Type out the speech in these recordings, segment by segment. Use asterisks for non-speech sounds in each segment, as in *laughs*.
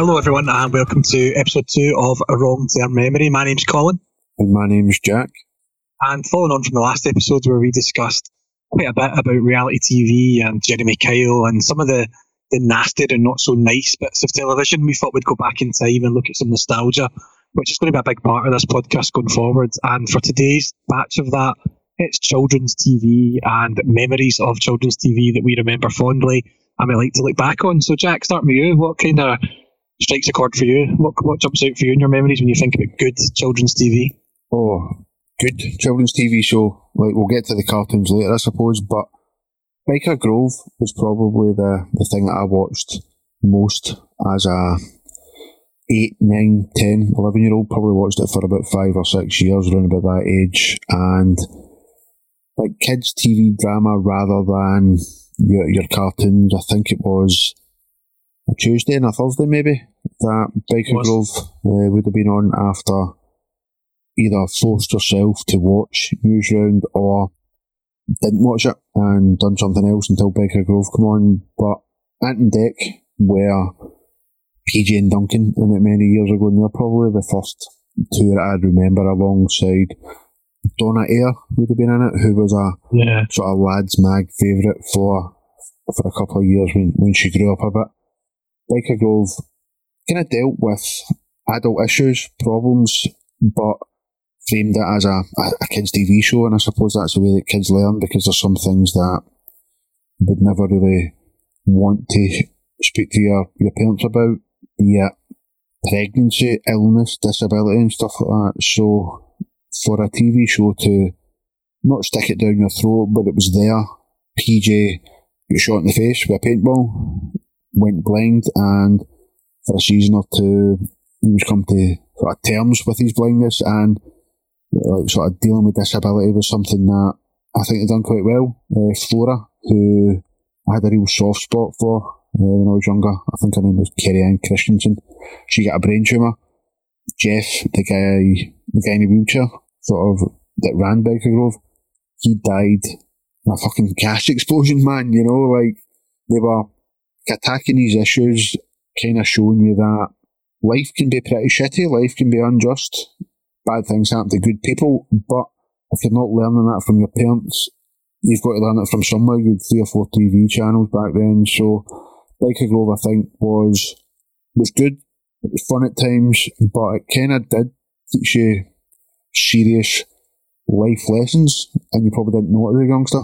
Hello, everyone, and welcome to episode two of A Wrong Term Memory. My name's Colin. And my name's Jack. And following on from the last episode where we discussed quite a bit about reality TV and Jeremy Kyle and some of the, the nastier and not so nice bits of television, we thought we'd go back in time and look at some nostalgia, which is going to be a big part of this podcast going forward. And for today's batch of that, it's children's TV and memories of children's TV that we remember fondly and we like to look back on. So, Jack, start with you. What kind of strikes a chord for you? What, what jumps out for you in your memories when you think about good children's TV? Oh, good children's TV show. Like we'll get to the cartoons later, I suppose, but Byker Grove was probably the, the thing that I watched most as a 8, 9, 10, 11 year old. Probably watched it for about 5 or 6 years, around about that age. And like kids' TV drama rather than your, your cartoons. I think it was a Tuesday and a Thursday, maybe, that Byker Grove uh, would have been on after either forced herself to watch Newsround or didn't watch it and done something else until Byker Grove come on. But Ant and Dec were PJ and Duncan in it many years ago, and they're probably the first two that I remember alongside Donna Air would have been in it, who was a yeah. sort of lads mag favourite for for a couple of years when, when she grew up a bit. Byker Grove kind of dealt with adult issues, problems, but framed it as a, a, a kids' TV show, and I suppose that's the way that kids learn because there's some things that you would never really want to speak to your, your parents about, be it pregnancy, illness, disability, and stuff like that. So for a TV show to not stick it down your throat, but it was there. PJ got shot in the face with a paintball, went blind, and for a season or two, he was come to sort of terms with his blindness and like sort of dealing with disability was something that I think he done quite well. Uh, Flora, who I had a real soft spot for uh, when I was younger, I think her name was Kerry Ann Christensen. She got a brain tumour. Jeff, the guy, the guy in a wheelchair, sort of that ran Byker Grove, he died in a fucking gas *laughs* explosion, man. You know, like they were attacking these issues, kind of showing you that life can be pretty shitty, life can be unjust, bad things happen to good people, but if you're not learning that from your parents, you've got to learn it from somewhere. You had three or four TV channels back then, so Byker Grove, I think, was was good. It was fun at times, but it kind of did teach you serious life lessons, and you probably didn't know it as a youngster.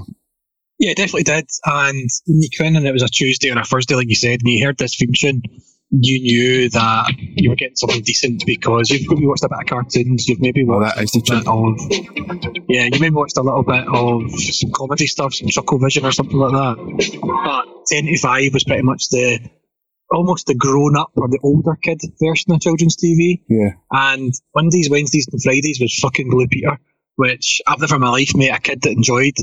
Yeah, it definitely did. And when you came in and it was a Tuesday or a Thursday, like you said, and you heard this tune, you knew that you were getting something decent because you've maybe watched a bit of cartoons, you've maybe watched that is the a bit of yeah, you maybe watched a little bit of some comedy stuff, some Chuckle Vision or something like that. But ten to five was pretty much the almost the grown up or the older kid version of children's TV. Yeah. And Mondays, Wednesdays, and Fridays was fucking Blue Peter, which I've never in my life met a kid that enjoyed.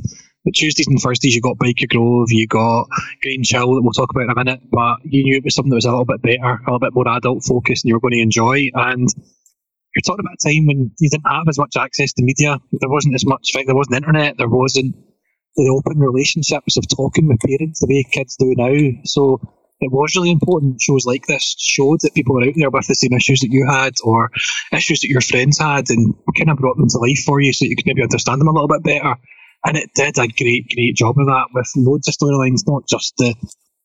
But Tuesdays and Thursdays, you got Byker Grove, you got Grange Hill that we'll talk about in a minute, but you knew it was something that was a little bit better, a little bit more adult focused, and you were going to enjoy. And you're talking about a time when you didn't have as much access to media. There wasn't as much, there wasn't internet, there wasn't the open relationships of talking with parents the way kids do now. So it was really important. Shows like this showed that people were out there with the same issues that you had or issues that your friends had and kind of brought them to life for you so you could maybe understand them a little bit better. And it did a great, great job of that with loads of storylines, not just the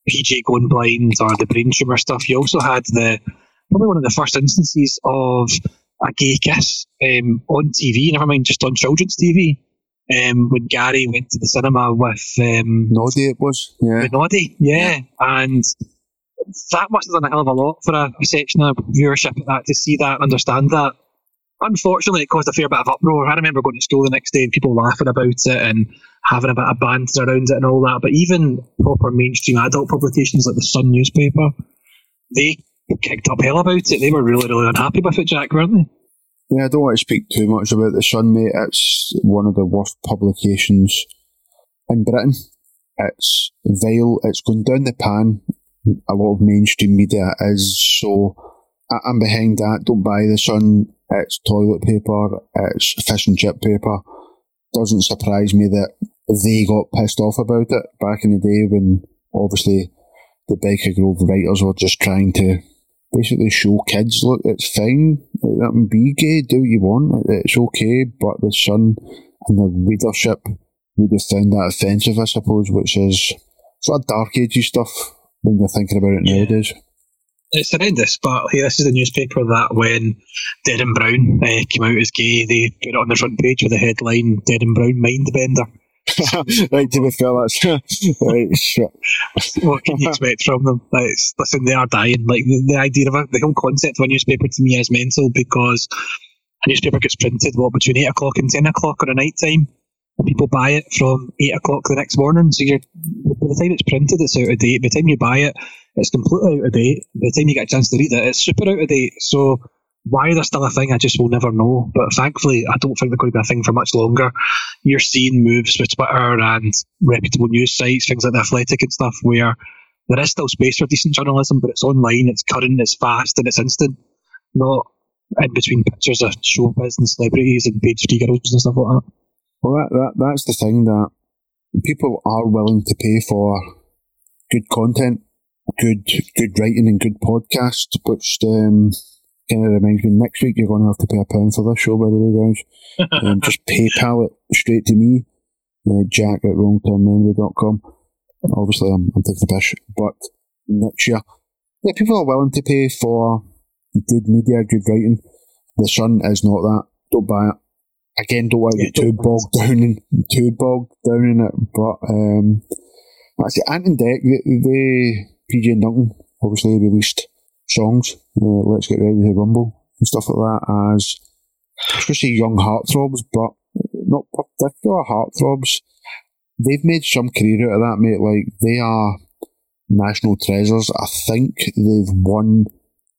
PJ going blind or the brain tumour stuff. You also had the probably one of the first instances of a gay kiss um, on TV, never mind just on children's TV. Um, when Gary went to the cinema with um, Noddy it was. Yeah. Noddy, yeah. And that must have done a hell of a lot for a, a section of viewership at that to see that, understand that. Unfortunately, it caused a fair bit of uproar. I remember going to school the next day and people laughing about it and having a bit of banter around it and all that. But even proper mainstream adult publications like the Sun newspaper, they kicked up hell about it. They were really, really unhappy with it, Jack, weren't they? Yeah, I don't want to speak too much about the Sun, mate. It's one of the worst publications in Britain. It's vile. It's going down the pan. A lot of mainstream media is so. I- I'm behind that. Don't buy the Sun. It's toilet paper. It's fish and chip paper. Doesn't surprise me that they got pissed off about it back in the day when obviously the Byker Grove writers were just trying to basically show kids, look, it's fine, that can be gay, do what you want, it's okay, but the Sun and the readership would have found that offensive, I suppose, which is sort of dark agey stuff when you're thinking about it yeah. nowadays. It's horrendous, but hey, this is the newspaper that when Derren Brown uh, came out as gay, they put it on the front page with the headline Derren Brown Mindbender. *laughs* right, to be fair, that's *laughs* right. Shit. what can you *laughs* expect from them? Like, listen, they are dying. Like the, the idea of a, the whole concept of a newspaper to me is mental because a newspaper gets printed what between eight o'clock and ten o'clock on a night time, and people buy it from eight o'clock the next morning. So you're by the time it's printed, it's out of date. By the time you buy it, it's completely out of date. By the time you get a chance to read it, it's super out of date. So why they're still a thing, I just will never know. But thankfully, I don't think they're going to be a thing for much longer. You're seeing moves with Twitter and reputable news sites, things like The Athletic and stuff, where there is still space for decent journalism, but it's online, it's current, it's fast, and it's instant. Not in between pictures of showbiz and celebrities and page three girls and stuff like that. Well, that, that that's the thing that people are willing to pay for good content, good good writing, and good podcast, which um, kind of reminds me next week you're going to have to pay a pound for this show, by the way, guys. *laughs* um, just PayPal it straight to me, uh, jack at wrongtermmemory.com. Obviously, I'm, I'm taking a piss, but next year, yeah, people are willing to pay for good media, good writing. The Sun is not that. Don't buy it. Again, don't want to get too bogged *laughs* down in too bogged down in it. But um, that's it. Ant and Dec, they, they PJ Duncan obviously released songs. Uh, Let's get ready to rumble and stuff like that. As especially young heartthrobs, but not particular heartthrobs. They've made some career out of that, mate. Like they are national treasures. I think they've won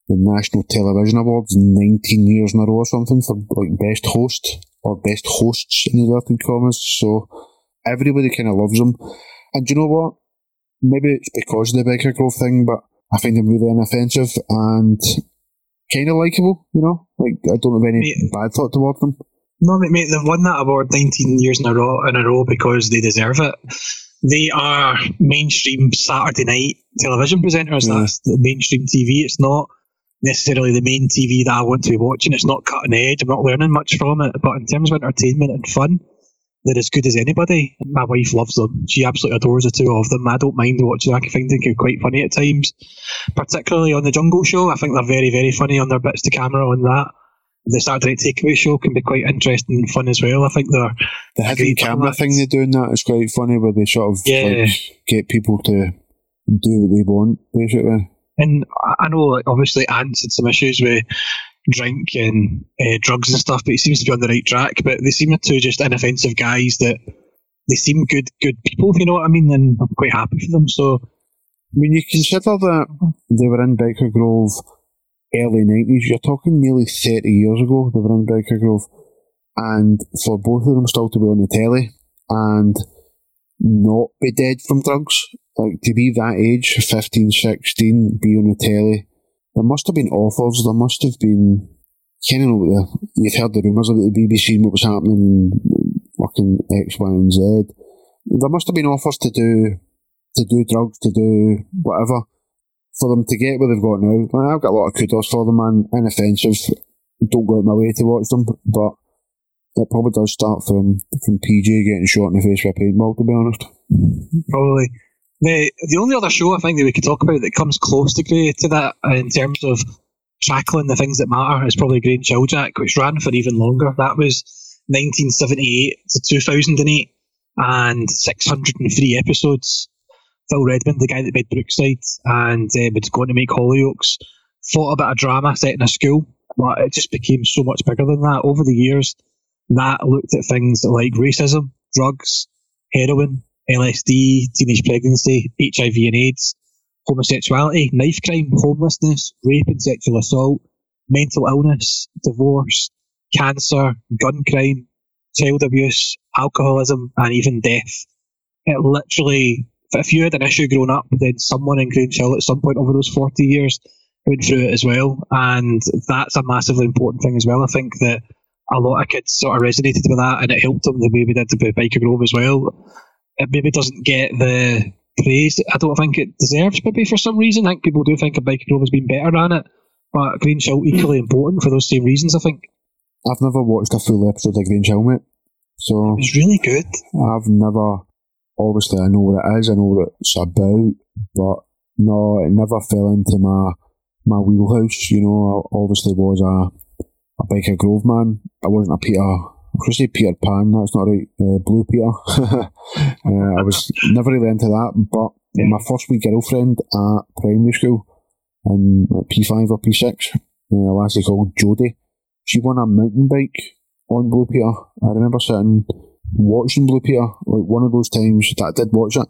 the National Television Awards 19 years in a row or something for like best host or best hosts in the inverted commas. So everybody kind of loves them. And do you know what? Maybe it's because of the Byker Grove thing, but I find them really inoffensive and kind of likable, you know? Like, I don't have any mate, bad thought toward them. No, mate, mate, they've won that award 19 years in a row, in a row because they deserve it. They are mainstream Saturday night television presenters. Yeah. That's the mainstream TV. It's not necessarily the main TV that I want to be watching. It's not cutting edge. I'm not learning much from it. But in terms of entertainment and fun, they're as good as anybody. My wife loves them. She absolutely adores the two of them. I don't mind watching. I can find them quite funny at times, particularly on the Jungle Show. I think they're very, very funny on their bits to camera on that. The Saturday Takeaway Show can be quite interesting and fun as well. I think they're the hidden camera thing they do in that is quite funny, where they sort of yeah. like, get people to do what they want, basically. And I know, like, obviously, Ant's had some issues with drink and uh, drugs and stuff, but he seems to be on the right track. But they seem to just inoffensive guys that they seem good, good people. If you know what I mean, and I'm quite happy for them. So, mean, you consider that they were in Byker Grove early nineties. You're talking nearly thirty years ago. They were in Byker Grove, and for both of them still to be on the telly and not be dead from drugs, like to be that age, 15, 16, be on the telly there must have been offers. There must have been. Kind of know the, you've heard the rumours about the BBC and what was happening, fucking X, Y, and Z. There must have been offers to do to do drugs, to do whatever, for them to get where they've got now. I've got a lot of kudos for them, man. Inoffensive. Don't go out my way to watch them, but it probably does start from from PJ getting shot in the face with a paintball. To be honest, probably. The the only other show I think that we could talk about that comes close to to that in terms of tackling the things that matter is probably Hill Jack, which ran for even longer. That was 1978 to 2008 and 603 episodes. Phil Redmond, the guy that made Brookside and uh, was going to make Hollyoaks, fought a bit of drama set in a school, but it just became so much bigger than that. Over the years, that looked at things like racism, drugs, heroin, LSD, teenage pregnancy, HIV and AIDS, homosexuality, knife crime, homelessness, rape and sexual assault, mental illness, divorce, cancer, gun crime, child abuse, alcoholism, and even death. It literally, if you had an issue growing up, then someone in Grange at some point over those 40 years went through it as well. And that's a massively important thing as well. I think that a lot of kids sort of resonated with that and it helped them the way we did with Byker Grove as well it maybe doesn't get the praise I don't think it deserves, maybe for some reason. I think people do think a Byker Grove has been better than it. but Grange equally important for those same reasons. I think. I've never watched a full episode of Grange Hill, mate. So it's really good. I've never. Obviously, I know what it is. I know what it's about, but no, it never fell into my my wheelhouse. You know, I obviously was a a Byker Grove man. I wasn't a Peter. I was say Peter Pan. That's not right. Uh, Blue Peter. *laughs* uh, I was never really into that. But yeah. my first wee girlfriend at primary school in like P5 or P6, uh, a lassie called Jodie. She won a mountain bike on Blue Peter. I remember sitting watching Blue Peter, like one of those times that I did watch it,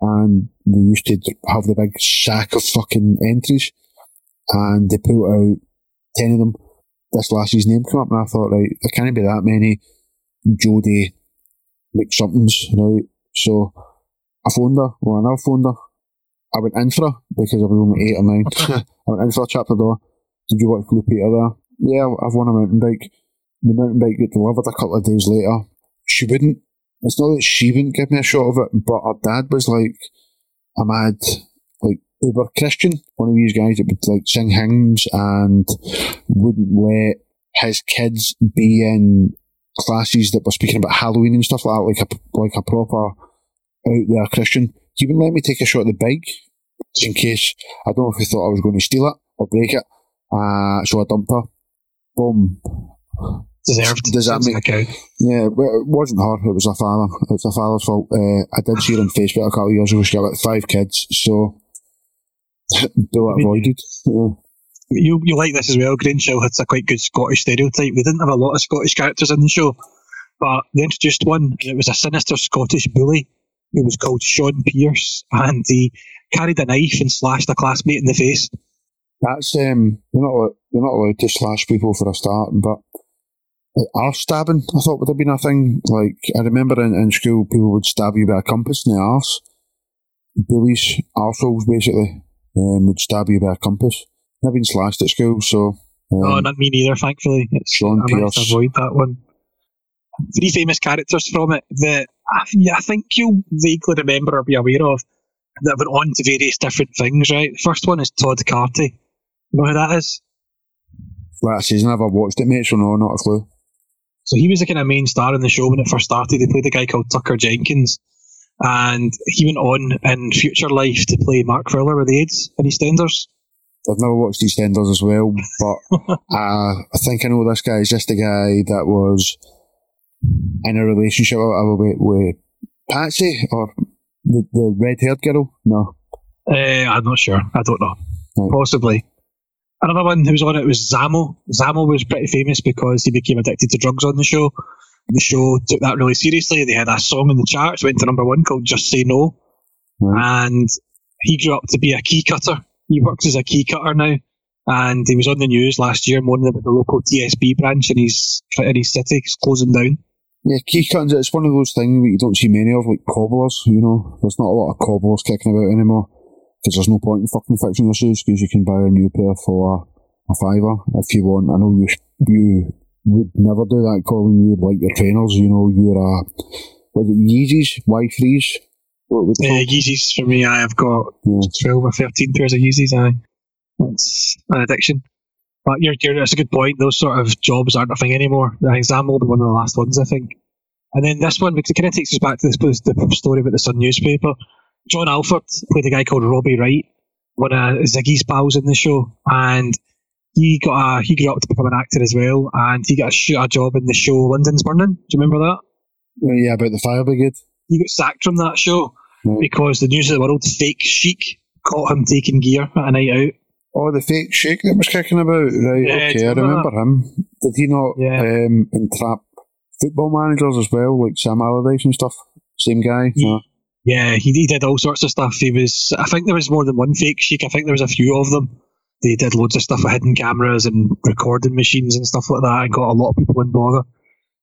and they used to have the big sack of fucking entries, and they put out ten of them. This lassie's name came up, and I thought, right, there can't be that many Jodie McSomethings, right? So I phoned her, well, I phoned her. I went in for her because I was only eight or nine. *laughs* I went in for a chapter door. Did you watch Blue Peter there? Yeah, I've won a mountain bike. The mountain bike got delivered a couple of days later. She wouldn't, it's not that she wouldn't give me a shot of it, but her dad was like a mad, uber Christian, one of these guys that would like sing hymns and wouldn't let his kids be in classes that were speaking about Halloween and stuff like that, like a like a proper out there Christian. He wouldn't let me take a shot of the bike in case I don't know if he thought I was going to steal it or break it. Uh, so I dumped her. Boom. Deserved. Does that make okay? Yeah, it wasn't her. It was her father. It's her father's fault. Uh, I did see her on Facebook a couple of years ago. She got like five kids, so *laughs* bullet avoided. Yeah. You you like this as well. Grange had a quite good Scottish stereotype. We didn't have a lot of Scottish characters in the show, but they introduced one, and it was a sinister Scottish bully who was called Sean Pierce, and he carried a knife and slashed a classmate in the face. That's um, you're not you're not allowed to slash people for a start, but like arse stabbing, I thought would have been a thing. Like I remember in, in school, people would stab you with a compass in the arse. Bullies, arseholes, basically, um, would stab you with a compass. I've been slashed at school, so. Um, no, not me neither. Thankfully, it's, Sean I Pierce. avoid that one. Three famous characters from it that I, I think you'll vaguely remember or be aware of that went on to various different things. Right, the first one is Todd Carty. You know who that is? Last season, I've watched it, mate, so no, not a clue. So he was the kind of main star in the show when it first started. They played a guy called Tucker Jenkins, and he went on in Future Life to play Mark Fowler with the AIDS in EastEnders. I've never watched EastEnders as well, but *laughs* uh, I think I know this guy is just the guy that was in a relationship with, with Patsy or the, the red haired girl. No, uh, I'm not sure. I don't know. Right. Possibly. Another one who was on it was Zammo. Zammo was pretty famous because he became addicted to drugs on the show. The show took that really seriously. They had a song in the charts, went to number one called Just Say No. Right. And he grew up to be a key cutter. He works as a key cutter now. And he was on the news last year moaning about the local TSB branch in his, in his city closing down. Yeah, key cutting, it's one of those things that you don't see many of, like cobblers, you know. There's not a lot of cobblers kicking about anymore because there's no point in fucking fixing your shoes because you can buy a new pair for a fiver if you want. I know you you would never do that, Colin. You would like your trainers, you know, you're a, was it Yeezys, Y3s? What would uh, Yeezys for me, I have got yeah. 12 or 13 pairs of Yeezys, I. It's an addiction. But you're, you're, that's a good point. Those sort of jobs aren't a thing anymore. The exam will be one of the last ones, I think. And then this one, because it kind of takes us back to this the story about the Sun newspaper. John Alford played a guy called Robbie Wright, one of Ziggy's pals in the show, and he got a he grew up to become an actor as well, and he got a, a job in the show London's Burning. Do you remember that? Uh, yeah, about the fire brigade. He got sacked from that show right. because the News of the World fake Sheik caught him taking gear at a night out. Oh, the fake Sheik that was kicking about, right? Yeah, okay, I remember that? him. Did he not yeah. um, entrap football managers as well, like Sam Allardyce and stuff? Same guy. He, yeah, he, he did all sorts of stuff. He was, I think there was more than one fake Sheik. I think there was a few of them. They did loads of stuff with hidden cameras and recording machines and stuff like that, and got a lot of people in bother,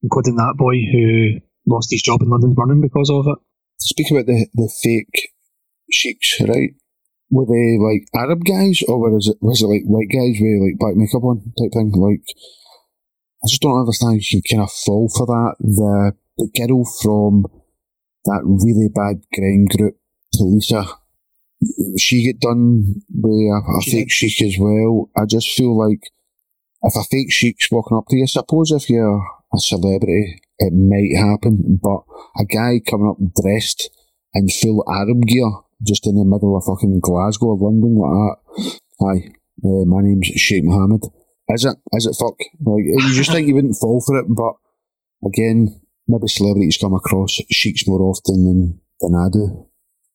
including that boy who lost his job in London's Burning because of it. Speak about the the fake sheiks, right? Were they like Arab guys, or was it was it like white guys with like black makeup on type thing? Like, I just don't understand. You kind of fall for that. The the girl from that really bad grime group, Tulisa, she get done with a, a She fake sheik as well. I just feel like if a fake sheik's walking up to you, I suppose if you're a celebrity, it might happen, but a guy coming up dressed in full Arab gear just in the middle of fucking Glasgow or London like that. Hi, uh, my name's Sheikh Mohammed. Is it? Is it fuck? Like, you just think you wouldn't fall for it, but again, maybe celebrities come across chicks more often than, than I do.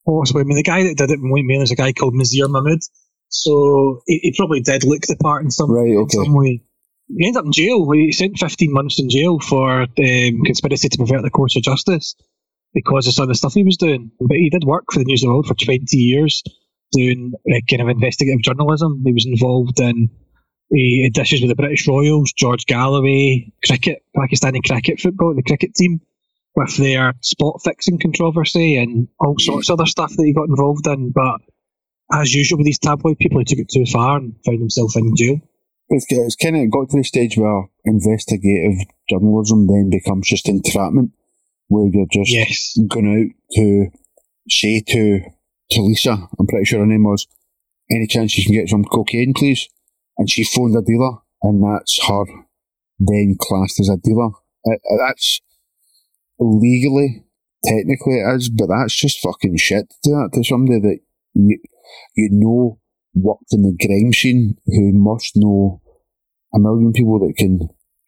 Oh, so I mean, the guy that did it in White Mail is a guy called Mazher Mahmood. So he, he probably did look the part in some, Right, in okay. some way. He ended up in jail. He spent 15 months in jail for um, conspiracy to pervert the course of justice because of some of the stuff he was doing. But he did work for the News of the World for 20 years doing uh, kind of investigative journalism. He was involved in he had issues with the British Royals, George Galloway, cricket, Pakistani cricket football, the cricket team, with their spot fixing controversy and all sorts of other stuff that he got involved in. But as usual with these tabloid people, he took it too far and found himself in jail. It's, it's kind of got to the stage where investigative journalism then becomes just entrapment, where you're just Yes. going out to say to, Tulisa, I'm pretty sure her name was, any chance you can get some cocaine, please? And she phoned a dealer, and that's her then classed as a dealer. Uh, uh, that's legally, technically it is, but that's just fucking shit to do that to somebody that you, you know worked in the grime scene who must know a million people that can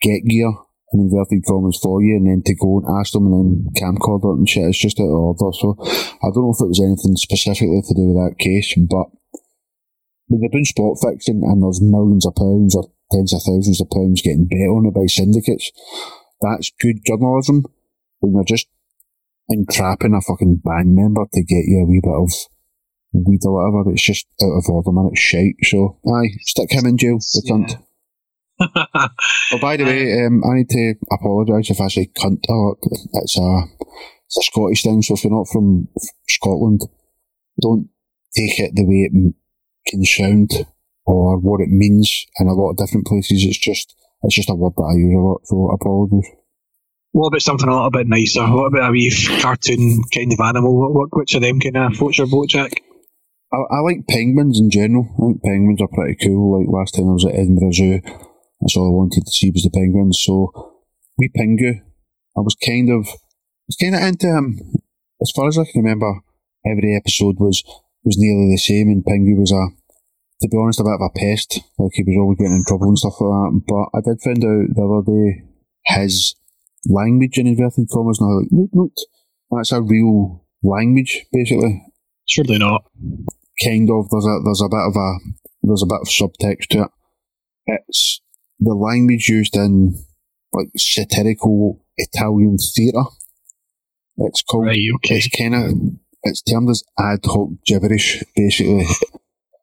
get gear in inverted commas for you and then to go and ask them and then camcorder and shit, it's just out of order. So I don't know if it was anything specifically to do with that case, but when you're doing spot fixing and there's millions of pounds or tens of thousands of pounds getting bet on it by syndicates, that's good journalism. When you're just entrapping a fucking band member to get you a wee bit of weed or whatever, it's just out of order, man. It's shite. So, aye, stick him in jail, the cunt. Oh, by the way, um, I need to apologise if I say cunt a lot. It's a, it's a Scottish thing, so if you're not from Scotland, don't take it the way it can sound or what it means in a lot of different places. It's just it's just a word that I use a lot, so apologies. What about something a little bit nicer? What about a wee cartoon kind of animal? What, what which of them kind of floats your boat, Jack? I, I like penguins in general. I think penguins are pretty cool. Like last time I was at Edinburgh Zoo, that's all I wanted to see was the penguins. So, we Pingu, I was kind of, I was kind of into him. As far as I can remember, every episode was was nearly the same, and Pingu was a, to be honest, a bit of a pest. Like he was always getting in trouble and stuff like that. But I did find out the other day his language in inverted commas now like noot noot. That's a real language, basically Surely not. kind of there's a there's a bit of a there's a bit of subtext to it. It's the language used in like satirical Italian theatre. It's called Right, okay. it's kind of it's termed as ad hoc gibberish basically.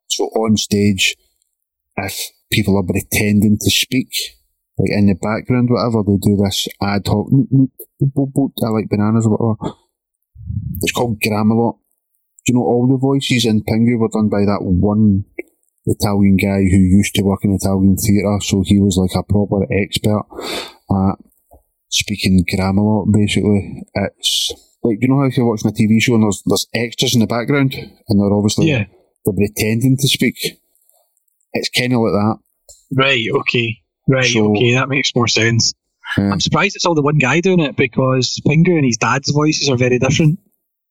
So on stage, if people are pretending to speak, like in the background, whatever, they do this ad hoc. I like bananas or whatever. It's called Grammelot do you know all the voices in Pingu were done by that one Italian guy who used to work in Italian theatre, so he was like a proper expert at speaking grammar basically. It's like you know how if you're watching a TV show and there's there's extras in the background and they're obviously Yeah. they're pretending to speak. It's kinda like that. Right, okay. Right, So- okay, that makes more sense. Yeah. I'm surprised it's all the one guy doing it because Pingu and his dad's voices are very different.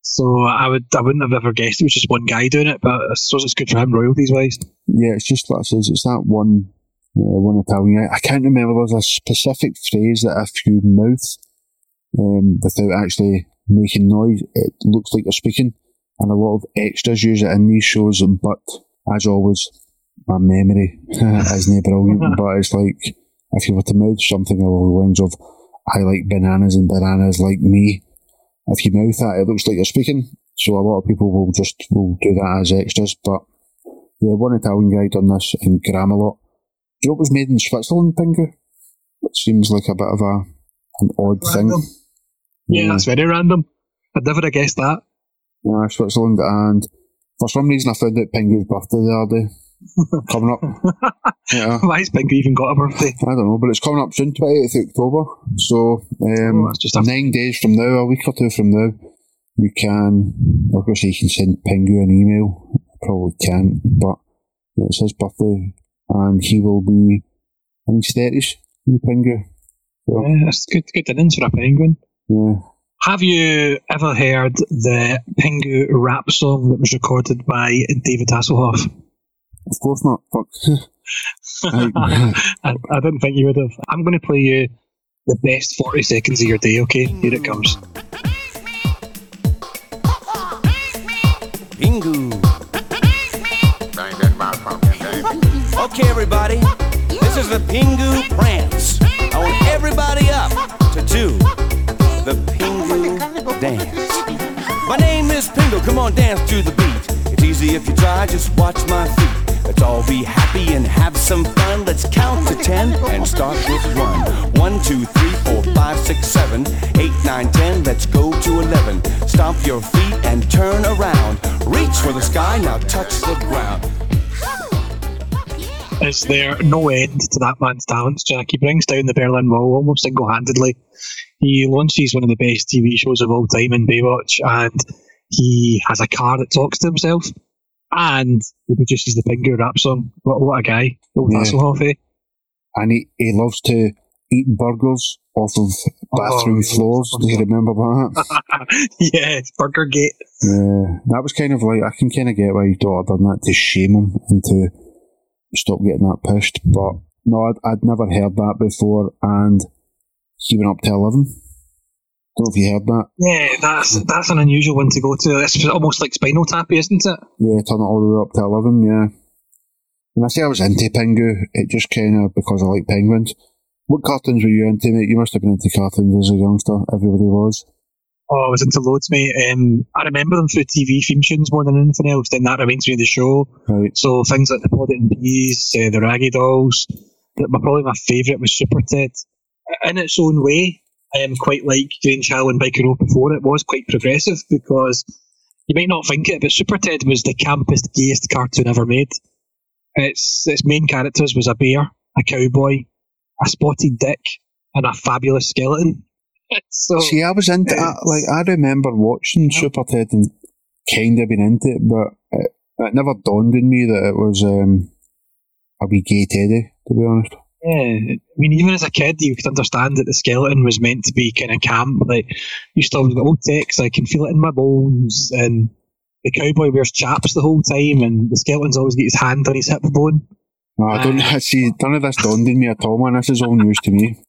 So I would I wouldn't have ever guessed it was just one guy doing it, but I suppose it's good for him royalties wise. Yeah, it's just like I says, it's that one uh, one Italian guy. I can't remember. There's a specific phrase that if you mouth um, without actually making noise, it looks like you're speaking. And a lot of extras use it in these shows. But as always, my memory *laughs* isn't brilliant. *laughs* but it's like if you were to mouth something along the lines of "I like bananas and bananas like me," if you mouth that, it looks like you're speaking. So a lot of people will just will do that as extras. But yeah, one Italian guy done this in Grammelot. Do you know it was made in Switzerland, Pingu? It seems like a bit of a an odd Random. thing. Yeah, that's very random. I'd never have guessed that. Yeah, Switzerland, and for some reason I found out Pingu's birthday the other day. Coming up. *laughs* Yeah, Why has Pingu even got a birthday? I don't know, but it's coming up soon, 28th October. So, um, Oh, just a nine days from now, a week or two from now, you can, I say, you can send Pingu an email probably can't, but it's his birthday and he will be in his 30s, the Pingu. So, Yeah, it's good, good innings for a penguin. yeah. Have you ever heard the Pingu rap song that was recorded by David Hasselhoff? Of course not. Fuck. *laughs* I, *laughs* I, I didn't think you would have. I'm going to play you the best 40 seconds of your day, okay? Here it comes. Pingu. Bang that my pumpkin game. Okay, everybody, this is the Pingu Prance. I want everybody up to do the Pingu dance. My name is Pingu, come on, dance to the beat. It's easy if you try, just watch my feet. Let's all be happy and have some fun. Let's count to ten and start with one. One, two, three, four, five, six, seven, eight, nine, ten. Let's go to eleven. Stomp your feet and turn around. Reach for the sky, now touch the ground. Is there no end to that man's talents, Jack? He brings down the Berlin Wall almost single handedly. He launches one of the best TV shows of all time in Baywatch, and he has a car that talks to himself, and he produces the Pingu rap song. What, what a guy, Old yeah. Hasselhoff, eh? And he, he loves to eat burgers off of oh, bathroom oh, floors. Do you remember that? *laughs* yeah, Burgergate. Yeah, that was kind of like, I can kind of get why his daughter done that to shame him and to stop getting that pushed. But no, I'd, I'd never heard that before, and he went up to 11 know if you heard that. Yeah, that's that's an unusual one to go to. It's almost like Spinal Tap, isn't it? Yeah, turn it all the way up to eleven. Yeah. When I say I was into Pingu, it just kind of because I like penguins. What cartoons were you into, mate? You must have been into cartoons as a youngster. Everybody was. Oh, I was into loads, mate. Um, I remember them through TV theme tunes more than anything else. Then that reminds me of the show. Right. So things like the Poddington Peas, uh, the Raggy Dolls. But my, probably my favourite was Super Ted. In its own way, um, quite like Grange Hill and Biker Road before it was quite progressive because you might not think it, but Super Ted was the campest, gayest cartoon ever made. Its its main characters was a bear, a cowboy, a spotted dick, and a fabulous skeleton. *laughs* so See, I was into Yeah. it. Like, I remember watching Super Ted and kind of been into it, but it, it never dawned on me that it was um, a wee gay teddy, to be honest. Yeah, I mean, even as a kid, you could understand that the skeleton was meant to be kind of camp. Like, you still have the old text, I can feel it in my bones, and the cowboy wears chaps the whole time, and the skeleton's always got his hand on his hip bone. No, I don't uh, *laughs* see. None of this dawned on me at all, man. This is all news to me.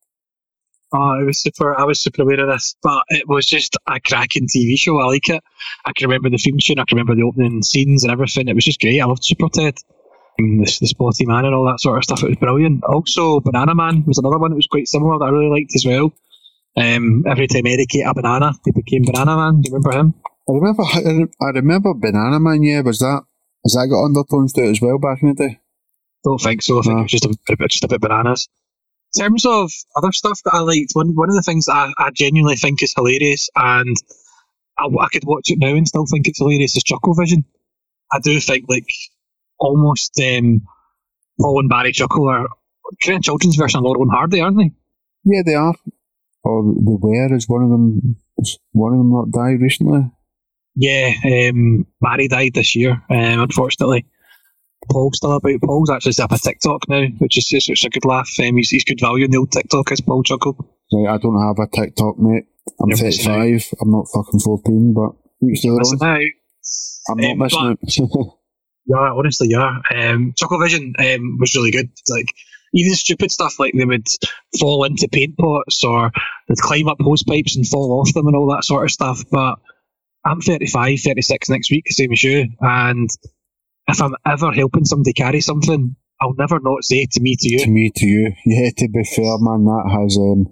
Oh, it was super. I was super aware of this, but it was just a cracking TV show. I like it. I can remember the theme tune. I can remember the opening scenes and everything. It was just great. I loved Super Ted. The, the Spotty Man and all that sort of stuff. It was brilliant. Also, Banana Man was another one that was quite similar that I really liked as well. Um, every time Eric ate a banana, he became Banana Man. Do you remember him? I remember. I remember Banana Man. Yeah, was that? Has that got undertones to it as well back in the day? Don't think so. I think No. it was just a, bit, just a bit bananas. In terms of other stuff that I liked, one one of the things that I, I genuinely think is hilarious, and I, I could watch it now and still think it's hilarious, is Chuckle Vision. I do think like almost um, Paul and Barry Chuckle are kind of children's version of Laurel and Hardy, aren't they? Yeah, they are. Or they were. Is one of them? One of them not died recently? Yeah, um, Barry died this year, um, unfortunately. Paul's still about. Paul's actually set up a TikTok now, which is just it's a good laugh. Um, he's, he's good value in the old TikTok as Paul Chuckle. Right, I don't have a TikTok, mate. I'm You're 35. I'm not fucking 14, but each their own. I'm not Um, missing out. *laughs* Yeah, honestly, yeah. Um, Chucklevision um, was really good. Like even stupid stuff like they would fall into paint pots or they'd climb up hose pipes and fall off them and all that sort of stuff. But I'm 35, 36 next week, same as you. And if I'm ever helping somebody carry something, I'll never not say to me to you. to me, to you. Yeah, to be fair, man, that has um,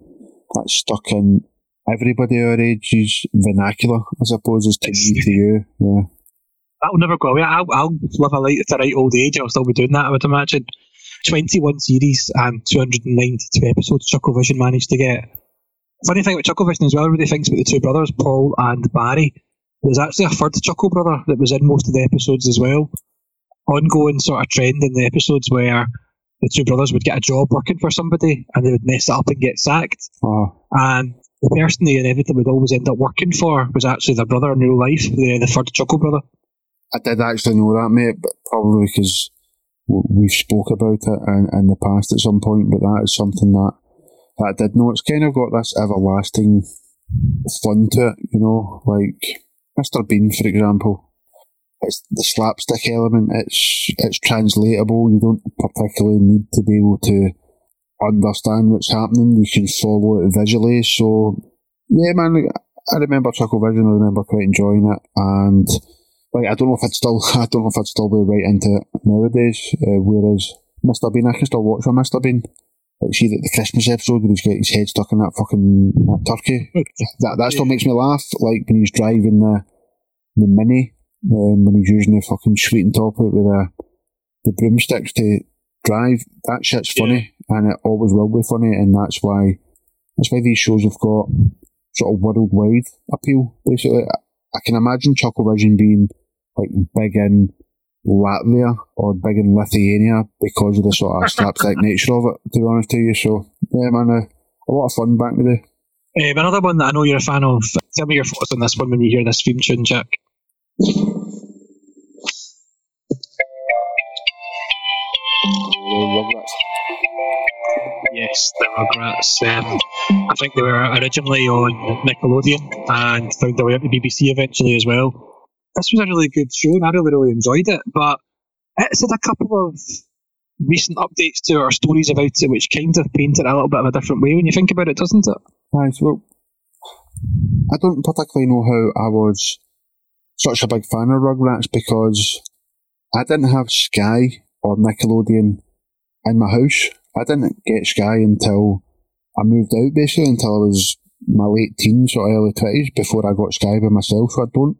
that's stuck in everybody our age's vernacular, I suppose, is to me, to *laughs* you. Yeah. That'll never go away. I'll, I'll live a light to right old age. I'll still be doing that, I would imagine. 21 series and 292 episodes Chucklevision managed to get. Funny thing with Chucklevision as well, everybody thinks about the two brothers, Paul and Barry. There's actually a third Chuckle brother that was in most of the episodes as well. Ongoing sort of trend in the episodes where the two brothers would get a job working for somebody and they would mess it up and get sacked. Oh, And the person they inevitably would always end up working for was actually their brother in real life, the, the third Chuckle brother. I did actually know that, mate, but probably because we've spoke about it in, in the past at some point, but that is something that, that I did know. It's kind of got this everlasting fun to it, you know, like Mr. Bean, for example. It's the slapstick element, it's it's translatable, you don't particularly need to be able to understand what's happening, you can follow it visually, so yeah man, I remember Chuckle Vision, I remember quite enjoying it, and like I don't know if I'd still *laughs* I don't know if I'd still be right into it nowadays. Uh, whereas Mr Bean, I can still watch a Mr Bean. Like see that the Christmas episode where he's got his head stuck in that fucking that turkey. *laughs* That that still makes me laugh. Like when he's driving the the mini, um, when he's using the fucking sweet and top it with the the broomsticks to drive. That shit's funny, and it always will be funny, and that's why that's why these shows have got sort of worldwide appeal. Basically, I can imagine Chuckle Vision being like big in Latvia or big in Lithuania because of the sort of slapstick *laughs* nature of it. To be honest to you, so yeah, man, uh, a lot of fun back in the day. Um, another one that I know you're a fan of. Tell me your thoughts on this one when you hear this theme tune, Jack. Yes, the Rugrats. Um, I think they were originally on Nickelodeon and found their way up to BBC eventually as well. This was a really good show and I really, really enjoyed it, but it's had a couple of recent updates to our stories about it which kind of paint it a little bit of a different way when you think about it, doesn't it? Nice. well, I don't particularly know how I was such a big fan of Rugrats because I didn't have Sky or Nickelodeon in my house. I didn't get Sky until I moved out, basically, until I was my late teens or early 20s before I got Sky by myself. So I don't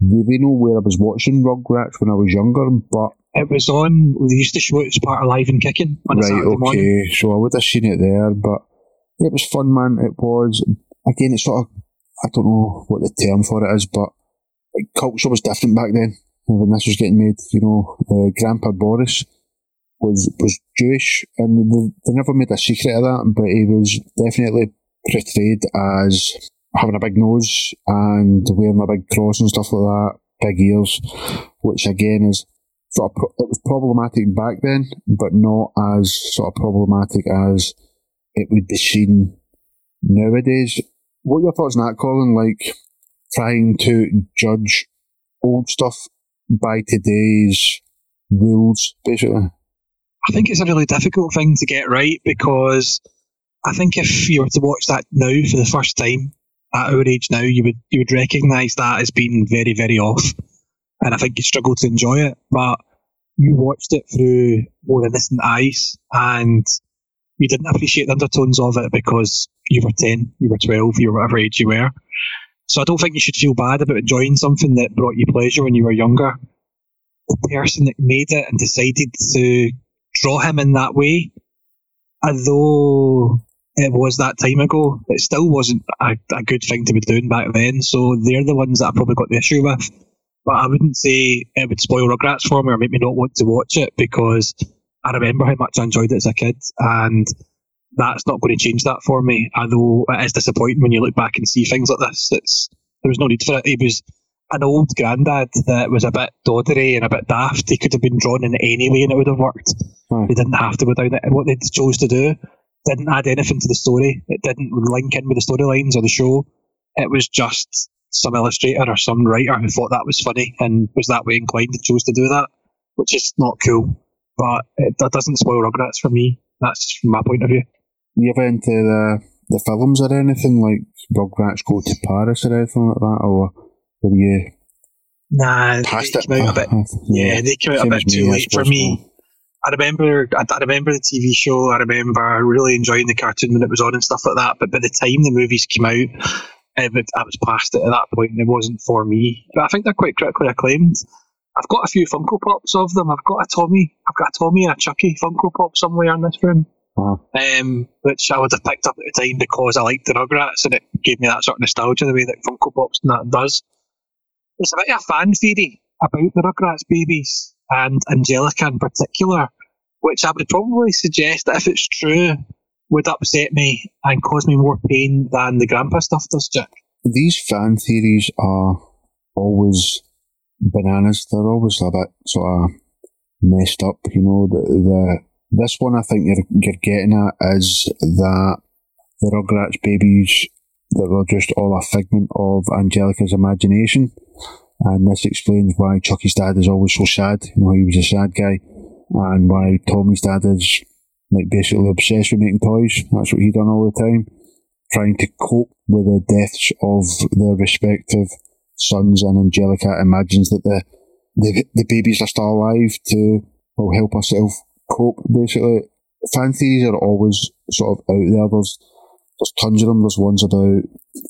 really know where I was watching Rugrats when I was younger, but It was on, they used to show it as part of Live and Kicking on right, Saturday morning. okay. So I would have seen it there, but it was fun, man. It was again. It's sort of I don't know what the term for it is, but culture was different back then when this was getting made. You know, uh, Grandpa Boris was was Jewish, and they, they never made a secret of that, but he was definitely portrayed as having a big nose and wearing a big cross and stuff like that, big ears, which again is sort of pro- it was problematic back then, but not as sort of problematic as it would be seen nowadays. What your thoughts on that, Colin? Like trying to judge old stuff by today's rules, basically. I think it's a really difficult thing to get right because I think if you were to watch that now for the first time at our age now, you would you would recognise that as being very very off, and I think you struggle to enjoy it. But you watched it through more innocent eyes, and you didn't appreciate the undertones of it because you were ten, you were twelve, you were whatever age you were. So I don't think you should feel bad about enjoying something that brought you pleasure when you were younger. The person that made it and decided to draw him in that way, although it was that time ago, it still wasn't a, a good thing to be doing back then. So they're the ones that I probably got the issue with. But I wouldn't say it would spoil Rugrats for me or make me not want to watch it because I remember how much I enjoyed it as a kid, and that's not going to change that for me. Although it is disappointing when you look back and see things like this. It's there was no need for it. He was an old granddad that was a bit doddery and a bit daft. He could have been drawn in any way and it would have worked. Aye. They didn't have to go down it. What they chose to do didn't add anything to the story. It didn't link in with the storylines or the show. It was just some illustrator or some writer who thought that was funny and was that way inclined and chose to do that, which is not cool. But it, that doesn't spoil Rugrats for me. That's from my point of view. You ever into the the films or anything like Rugrats Go to Paris or anything like that, or were you Nah, past they it? came out a bit *laughs* Yeah, they came out a bit too me, late for me. I remember, I, I remember the TV show. I remember really enjoying the cartoon when it was on and stuff like that. But by the time the movies came out, it I was past it at that point, and it wasn't for me. But I think they're quite critically acclaimed. I've got a few Funko Pops of them. I've got a Tommy. I've got a Tommy and a Chucky Funko Pop somewhere in this room, Uh, um, which I would have picked up at the time because I liked the Rugrats, and it gave me that sort of nostalgia the way that Funko Pops and that does. There's a bit of a fan theory about the Rugrats babies and Angelica in particular, which I would probably suggest that if it's true, would upset me and cause me more pain than the grandpa stuff does, Jack. these fan theories are always bananas. They're always a bit sort of messed up. You know, the, the this one I think you're you're getting at is that the Rugrats babies that were just all a figment of Angelica's imagination, and this explains why Chucky's dad is always so sad. You know, he was a sad guy, and why Tommy's dad is like basically obsessed with making toys. That's what he done all the time, trying to cope with the deaths of their respective sons. And Angelica imagines that the the, the babies are still alive to well, help herself cope. Basically, fan theories are always sort of out there. There's there's tons of them. There's ones about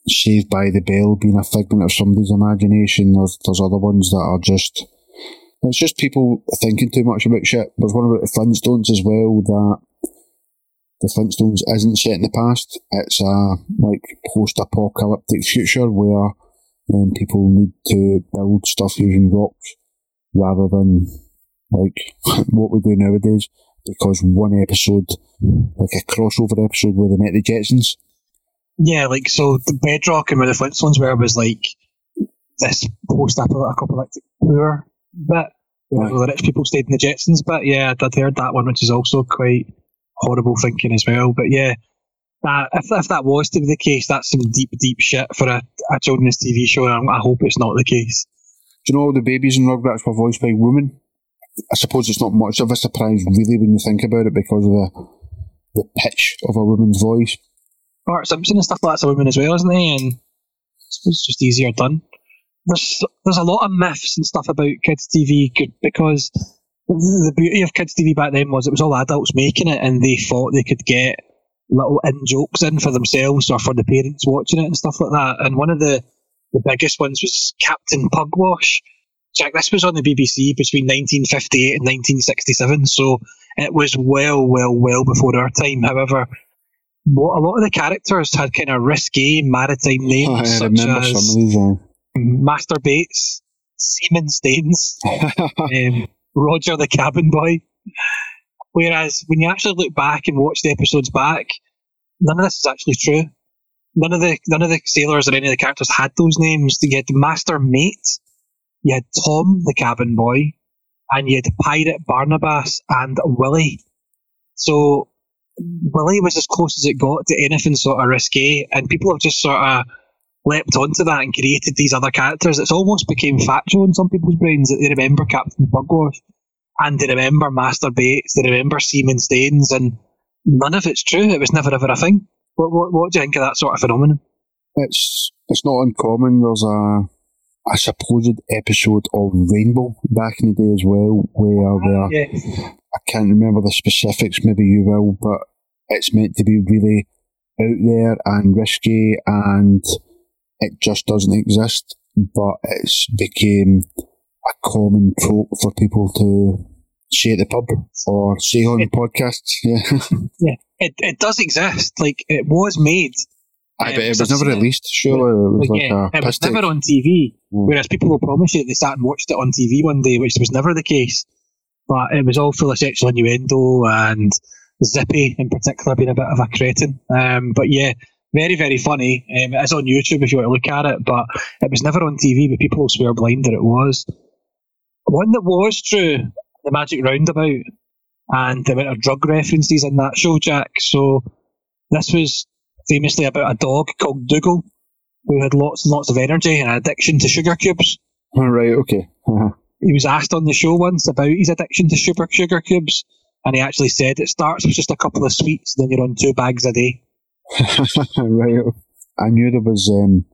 Saved by the Bell being a figment of somebody's imagination. There's there's other ones that are just it's just people thinking too much about shit. There's one about the Flintstones as well that the Flintstones isn't set in the past. It's a like post-apocalyptic future where um, people need to build stuff using rocks rather than like *laughs* what we do nowadays. Because one episode, like a crossover episode where they met the Jetsons. Yeah, like so the Bedrock and where the Flintstones were was like this post-apocalyptic poor bit where the rich people stayed in the Jetsons. But yeah, I'd heard that one, which is also quite horrible thinking as well. But yeah, that if, if that was to be the case, that's some deep, deep shit for a, a children's TV show. And I hope it's not the case. Do you know all the babies in Rugrats were voiced by women? I suppose it's not much of a surprise, really, when you think about it, because of the the pitch of a woman's voice. Bart Simpson and stuff like that's a woman as well, isn't he? And I suppose it's just easier done. There's there's a lot of myths and stuff about kids TV because the, beauty of kids TV back then was it was all adults making it, and they thought they could get little in jokes in for themselves or for the parents watching it and stuff like that. And one of the the biggest ones was Captain Pugwash. Jack, this was on the BBC between 1958 and 1967, so it was well, well, well before our time. However, what a lot of the characters had kind of risky maritime names, I such as some of these. Master Bates, Seaman Staines, *laughs* um, Roger the Cabin Boy. Whereas when you actually look back and watch the episodes back, none of this is actually true. None of the none of the sailors or any of the characters had those names. You had Master Mate, you had Tom the Cabin Boy, and you had Pirate Barnabas and Willie. So Willie was as close as it got to anything sort of risque, and people have just sort of leapt onto that and created these other characters. It's almost became factual in some people's brains that they remember Captain Pugwash and they remember Master Bates, they remember Seaman Staines, and none of it's true. It was never ever a thing. What, what, what do you think of that sort of phenomenon? it's it's not uncommon. There's a a supposed episode of Rainbow back in the day as well, where ah, where Yeah. I can't remember the specifics. Maybe you will, but it's meant to be really out there and risky, and it just doesn't exist. But it's became a common trope for people to say at the pub or say on podcasts. *laughs* Yeah, It, it does exist. Like, it was made. I bet it was never I've seen it. released. Surely it was But like yeah, a it was piss never on TV. Mm. Whereas people will promise you they sat and watched it on TV one day, which was never the case. But it was all full of sexual innuendo and Zippy in particular being a bit of a cretin. Um, but yeah, very, very funny. Um, it is on YouTube if you want to look at it, but it was never on TV, but people will swear blind that it was. One that was true, the Magic Roundabout, and the amount of drug references in that show, Jack. So this was famously about a dog called Dougal who had lots and lots of energy and an addiction to sugar cubes. All right, okay. He was asked on the show once about his addiction to sugar sugar cubes, and he actually said it starts with just a couple of sweets, then you're on two bags a day. *laughs* right. I knew there was um,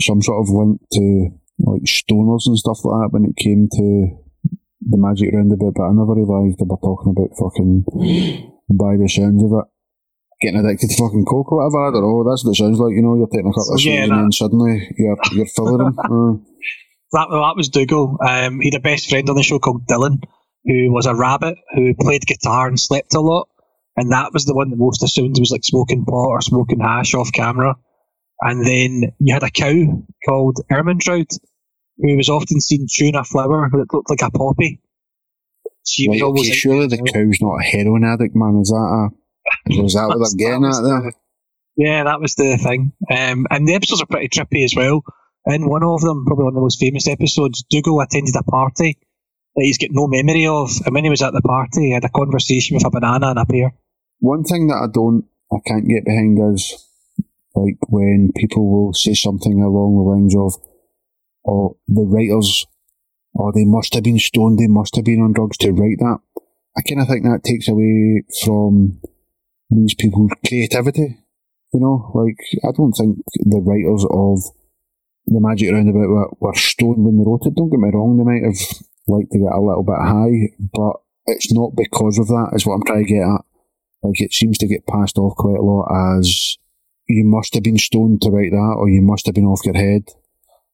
some sort of link to like stoners and stuff like that when it came to the Magic Roundabout, but I never realised they were talking about fucking, by the sounds of it, getting addicted to fucking coke or whatever. I don't know. That's what it sounds like. You know, you're taking a couple of yeah, and then suddenly you're you're filling them. *laughs* Aye. That, that was Dougal. Um, he had a best friend on the show called Dylan, who was a rabbit who played guitar and slept a lot. And that was the one that most assumed was like smoking pot or smoking hash off camera. And then you had a cow called Ermintrude, who was often seen chewing a flower that looked like a poppy. She was Right, always okay, surely the cow's not a heroin addict, man. Is that a? Is that what they're getting at there? Yeah, that was the thing. Um, and the episodes are pretty trippy as well. In one of them, probably one of the most famous episodes, Dougal attended a party that he's got no memory of, and when he was at the party, he had a conversation with a banana and a pear. One thing that I don't, I can't get behind is like when people will say something along the lines of, "Oh, the writers, oh, they must have been stoned, they must have been on drugs to write that." I kind of think that takes away from these people's creativity. You know, like I don't think the writers of the Magic Roundabout were, were stoned when they wrote it. Don't get me wrong; they might have liked to get a little bit high, but it's not because of that. Is what I'm trying to get at. Like it seems to get passed off quite a lot as you must have been stoned to write that, or you must have been off your head.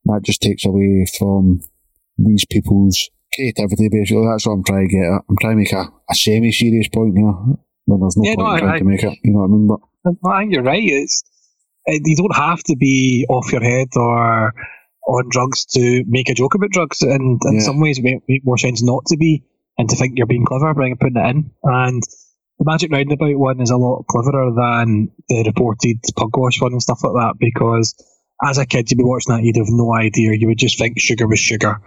That just takes away from these people's creativity, basically. That's what I'm trying to get at. I'm trying to make a, a semi serious point here when there's no Yeah, point no, in trying I- to make it. You know what I mean? But I think you're right. It's uh, you don't have to be off your head or on drugs to make a joke about drugs. And in Yeah. some ways, it make more sense not to be and to think you're being clever by putting it in. And the Magic Roundabout one is a lot cleverer than the reported Pugwash one and stuff like that because as a kid, you'd be watching that, you'd have no idea. You would just think sugar was sugar.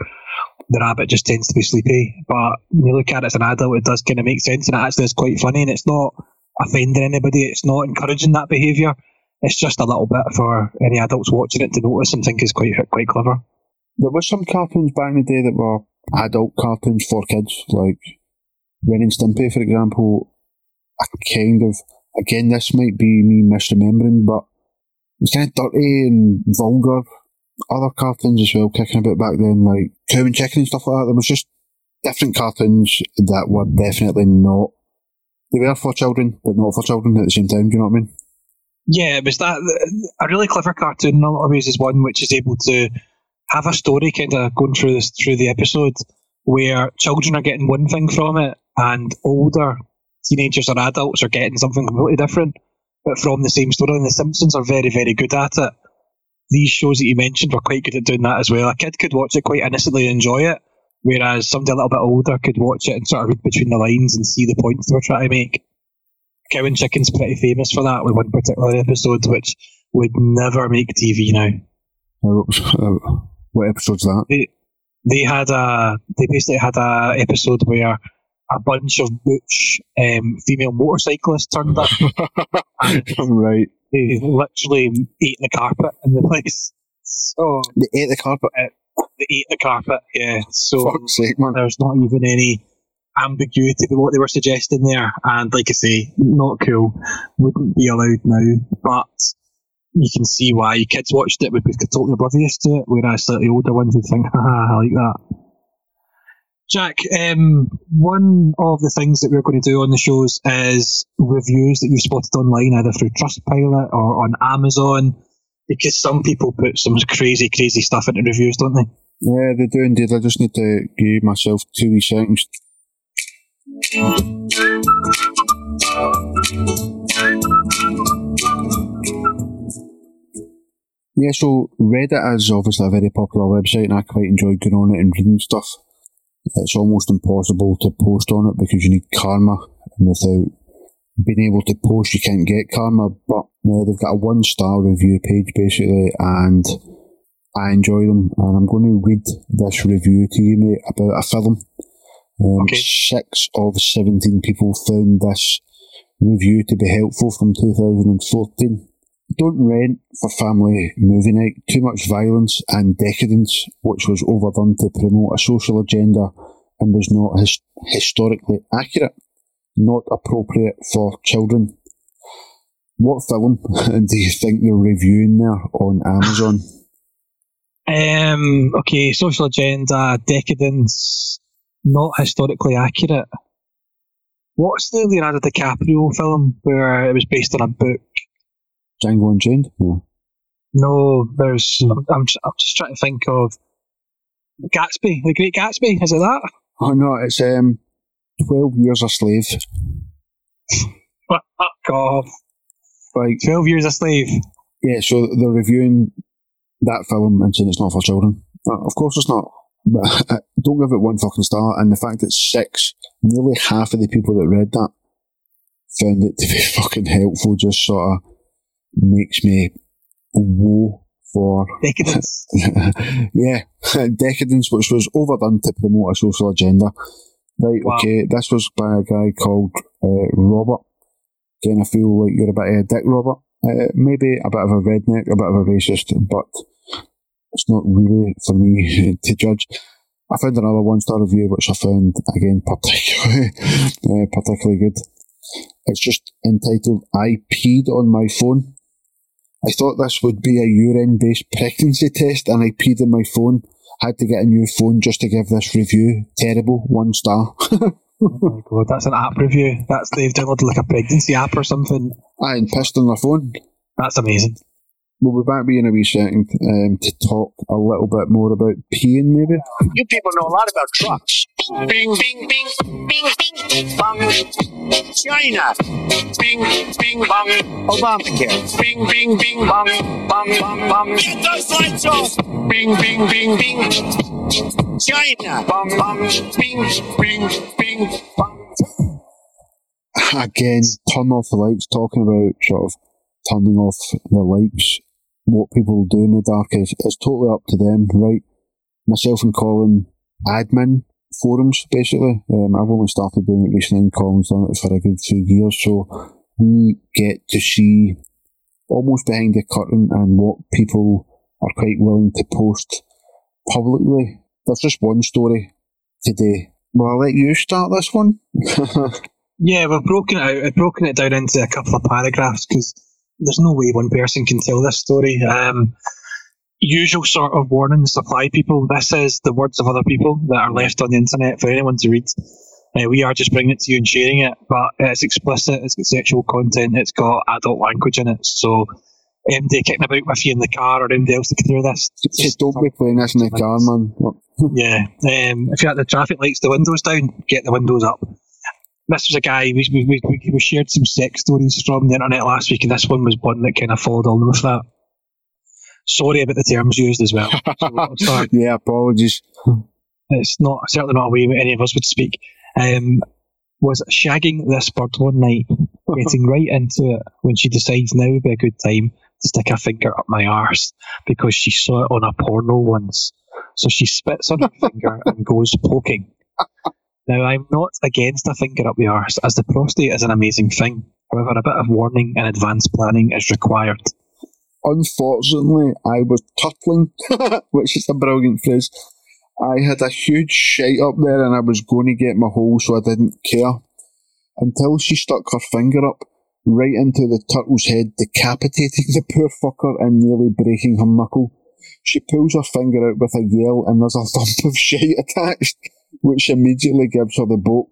The rabbit just tends to be sleepy. But when you look at it as an adult, it does kind of make sense and it actually is quite funny and it's not offending anybody. It's not encouraging that behaviour. It's just a little bit for any adults watching it to notice and think is quite quite clever. there were some cartoons back in the day that were adult cartoons for kids, like Ren and Stimpy, for example. I kind of, again, this might be me misremembering, but it was kind of dirty and vulgar. Other cartoons as well kicking about back then, like Cow and Chicken and stuff like that. There was just different cartoons that were definitely not. They were for children, but not for children at the same time. Do you know what I mean? Yeah, it was that a really clever cartoon in a lot of ways is one which is able to have a story kind of going through this through the episode where children are getting one thing from it and older teenagers or adults are getting something completely different, but from the same story. And the Simpsons are very very good at it. These shows that you mentioned were quite good at doing that as well. A kid could watch it quite innocently and enjoy it, whereas somebody a little bit older could watch it and sort of read between the lines and see the points they were trying to make. Cow and Chicken's pretty famous for that with one particular episode, which would never make TV now. Uh, uh, what episode's that? They they had a they basically had a episode where a bunch of butch um, female motorcyclists turned up. *laughs* right. They hmm. literally ate the carpet in the *laughs* place. So They ate the carpet. Uh, they ate the carpet, yeah. So Fuck's sake, man. there's not even any ambiguity about what they were suggesting there. And like I say, not cool. Wouldn't be allowed now. But you can see why kids watched it would be totally oblivious to it, whereas slightly older ones would think, haha, I like that. Jack, um, one of the things that we're going to do on the shows is reviews that you've spotted online, either through Trustpilot or on Amazon, because some people put some crazy, crazy stuff into reviews, don't they? Yeah, they do indeed. I just need to give myself two wee seconds. Yeah, so Reddit is obviously a very popular website and I quite enjoy going on it and reading stuff. It's almost impossible to post on it because you need karma and without being able to post you can't get karma but uh, they've got a one star review page basically and I enjoy them, and I'm going to read this review to you, mate, about a film. Um, Okay. Six of 17 people found this review to be helpful from 2014. Don't rent for family movie night. Too much violence and decadence, which was overdone to promote a social agenda and was not his- historically accurate. Not appropriate for children. What film *laughs* do you think they're reviewing there on Amazon? Um, okay, social agenda, decadence, not historically accurate. What's the Leonardo DiCaprio film where it was based on a book? Django Unchained? No. No, there's. I'm, I'm, just, I'm just trying to think of Gatsby, The Great Gatsby. Is it that? Oh no, it's um, Twelve Years a Slave. Fuck off. Like, Twelve Years a Slave. yeah, so they're reviewing that film and saying it's not for children. Uh, of course it's not. But *laughs* uh, don't give it one fucking star. And the fact that six, nearly half of the people that read that found it to be *laughs* fucking helpful just sort of makes me woe for Decadence. *laughs* yeah, *laughs* Decadence, which was overdone to promote a social agenda. Right, Wow. okay, this was by a guy called uh, Robert. Again, I feel like you're a bit of a dick, Robert. Uh, maybe a bit of a redneck, a bit of a racist, but it's not really for me *laughs* to judge. I found another one star review, which I found again particularly uh, particularly good. It's just entitled "I peed on my phone." I thought this would be a urine-based pregnancy test, and I peed on my phone. Had to get a new phone just to give this review. Terrible, one star. *laughs* oh my god, that's an app review. That's they've downloaded like a pregnancy app or something. I and pissed on their phone. That's amazing. We'll be back in a wee second um, to talk a little bit more about peeing, maybe. You people know a lot about trucks. Bing, bing, bing, bing, bing, bong. China. Bing, bing, bong. Obamacare. Bing, bing, bing, bong, bong, bong, bong. Get those lights off. Bing, bing, bing, bing. China. Bong, bong. Bing, bing, bing, bong. Again, turn off the lights, talking about sort of turning off the lights. What people do in the dark is, is totally up to them, right? Myself and Colin, admin forums, basically. Um, I've only started doing it recently, and Colin's done it for a good few years, so we get to see almost behind the curtain and what people are quite willing to post publicly. There's just one story today. Well, I'll let you start this one. *laughs* Yeah, we've broken it out. I've broken it down into a couple of paragraphs because there's no way one person can tell this story. Um, usual sort of warnings apply, people. This is the words of other people that are left on the internet for anyone to read. Uh, we are just bringing it to you and sharing it, but it's explicit, it's got sexual content, it's got adult language in it. So, MD kicking about with you in the car or anybody else that can hear this. Just don't be playing this in the car, man. *laughs* Yeah. Um, if you're at the traffic lights, the windows down, get the windows up. This was a guy, we, we, we, we shared some sex stories from the internet last week, and this one was one that kind of followed on with that. Sorry about the terms used as well. *laughs* So Yeah, apologies. It's not certainly not a way any of us would speak. Um, was shagging this bird one night, getting right into it when she decides now would be a good time to stick a finger up my arse because she saw it on a porno once. So she spits on her finger and goes poking. Now, I'm not against a finger up the arse, as the prostate is an amazing thing. However, a bit of warning and advanced planning is required. Unfortunately, I was turtling, *laughs* which is a brilliant phrase. I had a huge shite up there and I was going to get my hole, so I didn't care. Until she stuck her finger up right into the turtle's head, decapitating the poor fucker and nearly breaking her knuckle. She pulls her finger out with a yell and there's a lump of shite attached, which immediately gives her the boat.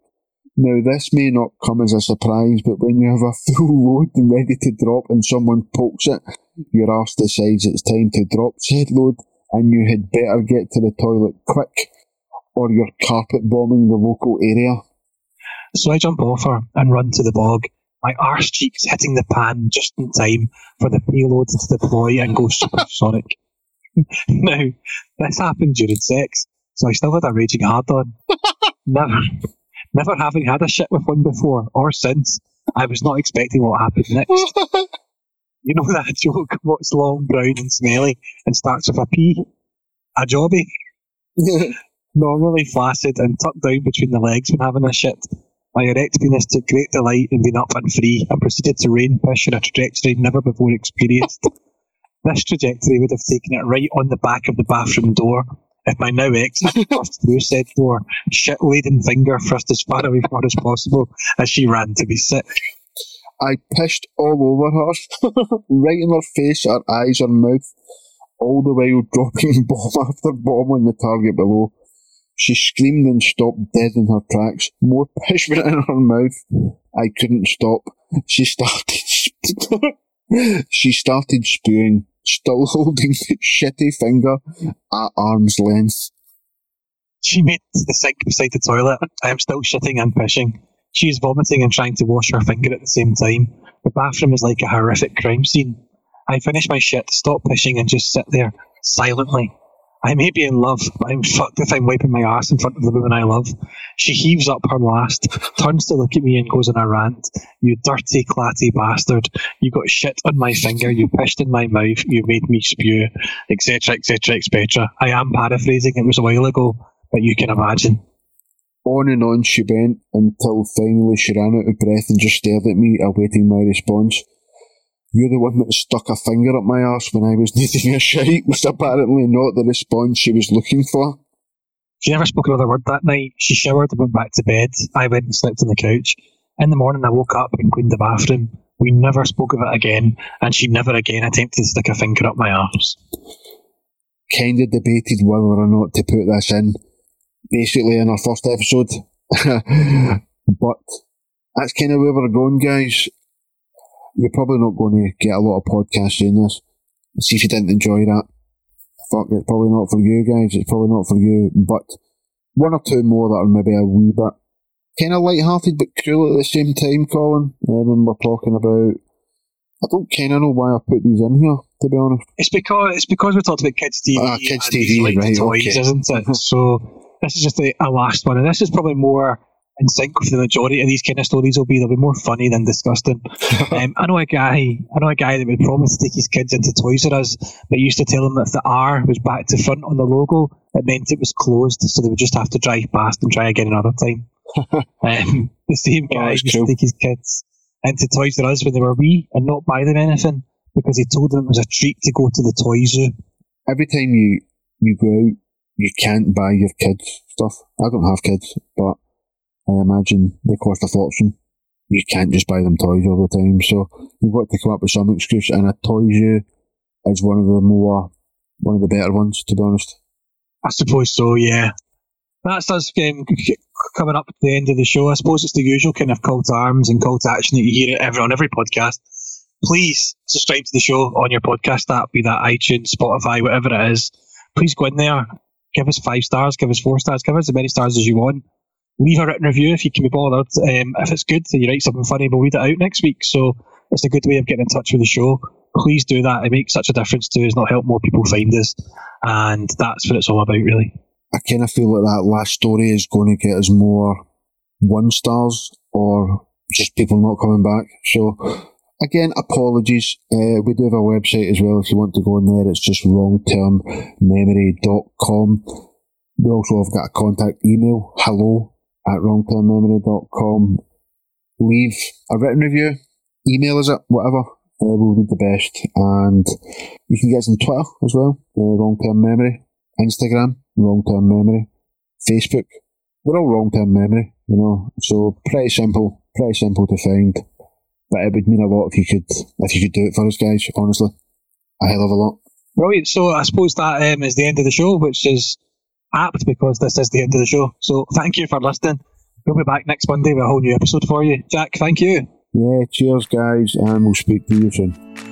Now, this may not come as a surprise, but when you have a full load and ready to drop and someone pokes it, your arse decides it's time to drop said load and you had better get to the toilet quick or you're carpet bombing the local area. So I jump off her and run to the bog, my arse cheeks hitting the pan just in time for the payload to deploy and go supersonic. *laughs* now, this happened during sex, so I still had a raging hard on. *laughs* never, never having had a shit with one before or since, I was not expecting what happened next. *laughs* You know *laughs* that joke, what's long, brown, and smelly, and starts with a P? A jobby. *laughs* Normally flaccid and tucked down between the legs when having a shit. My erect penis took great delight in being up and free and proceeded to rain piss in a trajectory never before experienced. *laughs* this trajectory would have taken it right on the back of the bathroom door if my now ex had burst through said door, shit laden finger thrust as far away from her as possible as she ran to be sick. I pissed all over her, *laughs* right in her face, her eyes, her mouth, all the while dropping *laughs* bomb after bomb on the target below. She screamed and stopped dead in her tracks. More *laughs* piss went in her mouth. I couldn't stop. She started. she started spewing, still holding the shitty finger at arm's length. She made the sink beside the toilet. I am still shitting and pissing. She is vomiting and trying to wash her finger at the same time. The bathroom is like a horrific crime scene. I finish my shit, stop pissing, and just sit there, silently. I may be in love, but I'm fucked if I'm wiping my ass in front of the woman I love. She heaves up her last, turns to look at me and goes on a rant. You dirty, clatty bastard. You got shit on my finger, you pissed in my mouth, you made me spew, etc., etc., etc. I am paraphrasing, it was a while ago, but you can imagine. On and on she went until finally she ran out of breath and just stared at me, awaiting my response. You're the one that stuck a finger up my arse when I was *laughs* needing a shite was apparently not the response she was looking for. She never spoke another word that night. She showered and went back to bed. I went and slept on the couch. In the morning, I woke up and cleaned the bathroom. We never spoke of it again, and she never again attempted to stick a finger up my arse. Kinda debated whether or not to put this in, basically in our first episode. *laughs* but that's kind of where we're going, guys you're probably not going to get a lot of podcasts saying this. See if you didn't enjoy that. Fuck, it's probably not for you guys. It's probably not for you. But one or two more that are maybe a wee bit kind of light-hearted but cruel at the same time, Colin. Uh, when we're talking about, I don't kind of know why I put these in here. To be honest, it's because it's because we talked about kids TV. Ah, kids TV, right? Toys, okay. isn't it? so this is just a, a last one, and this is probably more in sync with the majority of these kind of stories will be they'll be more funny than disgusting. *laughs* um, I know a guy, I know a guy that would promise to take his kids into Toys R Us, but used to tell them that if the R was back to front on the logo, it meant it was closed, so they would just have to drive past and try again another time. *laughs* um, the same guy used to take his kids into Toys R Us when they were wee and not buy them anything because he told them it was a treat to go to the toy zoo. Every time you you go out, you can't buy your kids stuff. I don't have kids, but I imagine they cost a fortune. You can't just buy them toys all the time, so you've got to come up with some excuse. And a toy zoo is one of the more, one of the better ones, to be honest. I suppose so, yeah. That's us um, coming up to the end of the show. I suppose it's the usual kind of call to arms and call to action that you hear every, on every podcast. Please subscribe to the show on your podcast app, be that iTunes, Spotify, whatever it is. Please go in there, give us five stars, give us four stars, give us as many stars as you want leave a written review if you can be bothered. Um, if it's good you write something funny, we'll read it out next week. So it's a good way of getting in touch with the show. Please do that. It makes such a difference to us, not help more people find us. And that's what it's all about, really. I kind of feel like that last story is going to get us more one stars or just people not coming back. So, again, apologies. Uh, we do have a website as well if you want to go in there. It's just wrongtermmemory.com. We also have got a contact email, hello at wrongtermmemory.com. Leave a written review, email us it, whatever. Uh, we'll read the best. And you can get us on Twitter as well, uh, Wrong Term Memory, Instagram, Wrong Term Memory, Facebook. We're all Wrong Term Memory, you know. So pretty simple, pretty simple to find. But it would mean a lot if you could if you could do it for us guys, honestly. A hell of a lot. Brilliant. So I suppose that um, is the end of the show, which is apt because this is the end of the show. So thank you for listening. We'll be back next Monday with a whole new episode for you. Jack, thank you. Yeah, cheers guys, and we'll speak to you soon.